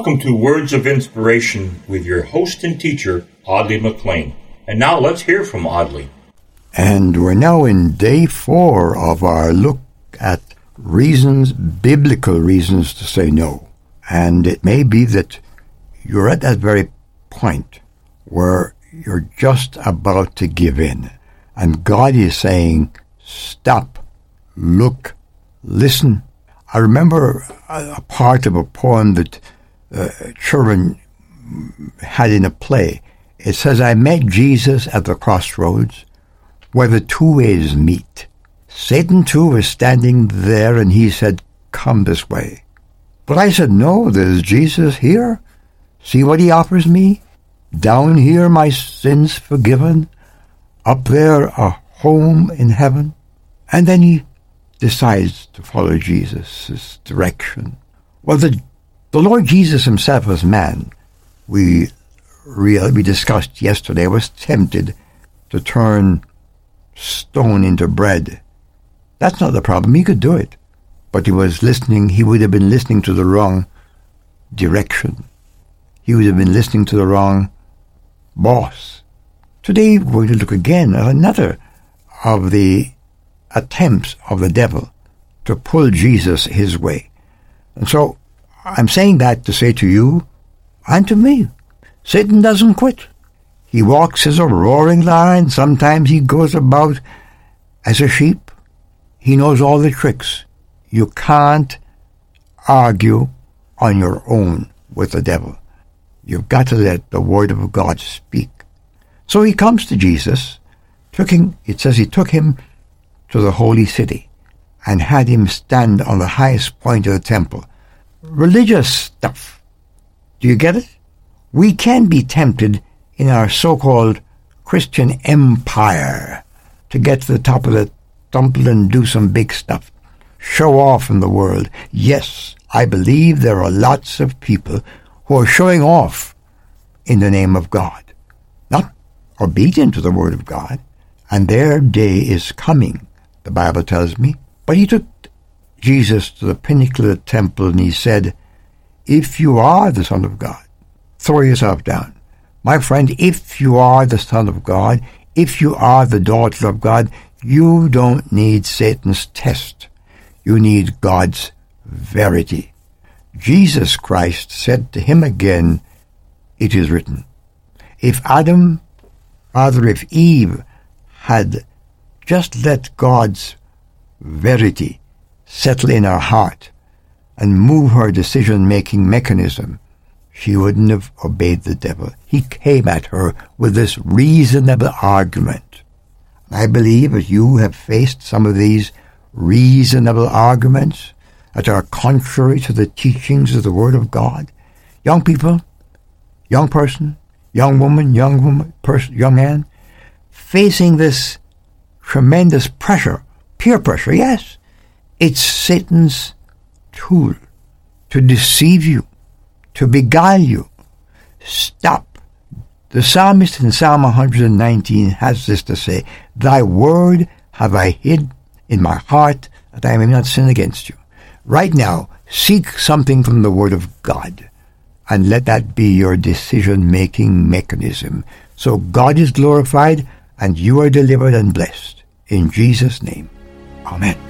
Welcome to Words of Inspiration with your host and teacher, Audley McLean. And now let's hear from Audley. And we're now in day four of our look at reasons, biblical reasons to say no. And it may be that you're at that very point where you're just about to give in. And God is saying, stop, look, listen. I remember a, a part of a poem that uh, children had in a play. It says, I met Jesus at the crossroads where the two ways meet. Satan too was standing there and he said, Come this way. But I said, No, there's Jesus here. See what he offers me? Down here my sins forgiven, up there a home in heaven. And then he decides to follow Jesus' direction. Well, the, the Lord Jesus himself as man, we, we discussed yesterday, was tempted to turn stone into bread. That's not the problem. He could do it. But he was listening, he would have been listening to the wrong direction. He would have been listening to the wrong boss. Today we're going to look again at another of the attempts of the devil to pull Jesus his way. And so I'm saying that to say to you and to me, Satan doesn't quit. He walks as a roaring lion. Sometimes he goes about as a sheep. He knows all the tricks. You can't argue on your own with the devil. You've got to let the word of God speak. So he comes to Jesus, took him, it says he took him to the holy city and had him stand on the highest point of the temple. Religious stuff. Do you get it? We can be tempted in our so-called Christian empire to get to the top of the tumble and do some big stuff. Show off in the world. Yes, I believe there are lots of people who are showing off in the name of God, not obedient to the word of God, and their day is coming, the Bible tells me. But he took Jesus to the pinnacle of the temple and he said, If you are the Son of God, throw yourself down. My friend, if you are the Son of God, if you are the daughter of God, you don't need Satan's test. You need God's verity. Jesus Christ said to him again, It is written. If Adam, rather if Eve, had just let God's verity settle in her heart and move her decision-making mechanism, she wouldn't have obeyed the devil. He came at her with this reasonable argument. I believe that you have faced some of these reasonable arguments that are contrary to the teachings of the Word of God. Young people, young person, young woman, young woman, person, young man, facing this tremendous pressure, peer pressure, yes, it's Satan's tool to deceive you, to beguile you. Stop. The psalmist in Psalm 119 has this to say, Thy word have I hid in my heart that I may not sin against you. Right now, seek something from the Word of God and let that be your decision-making mechanism. So God is glorified and you are delivered and blessed. In Jesus' name. Amen.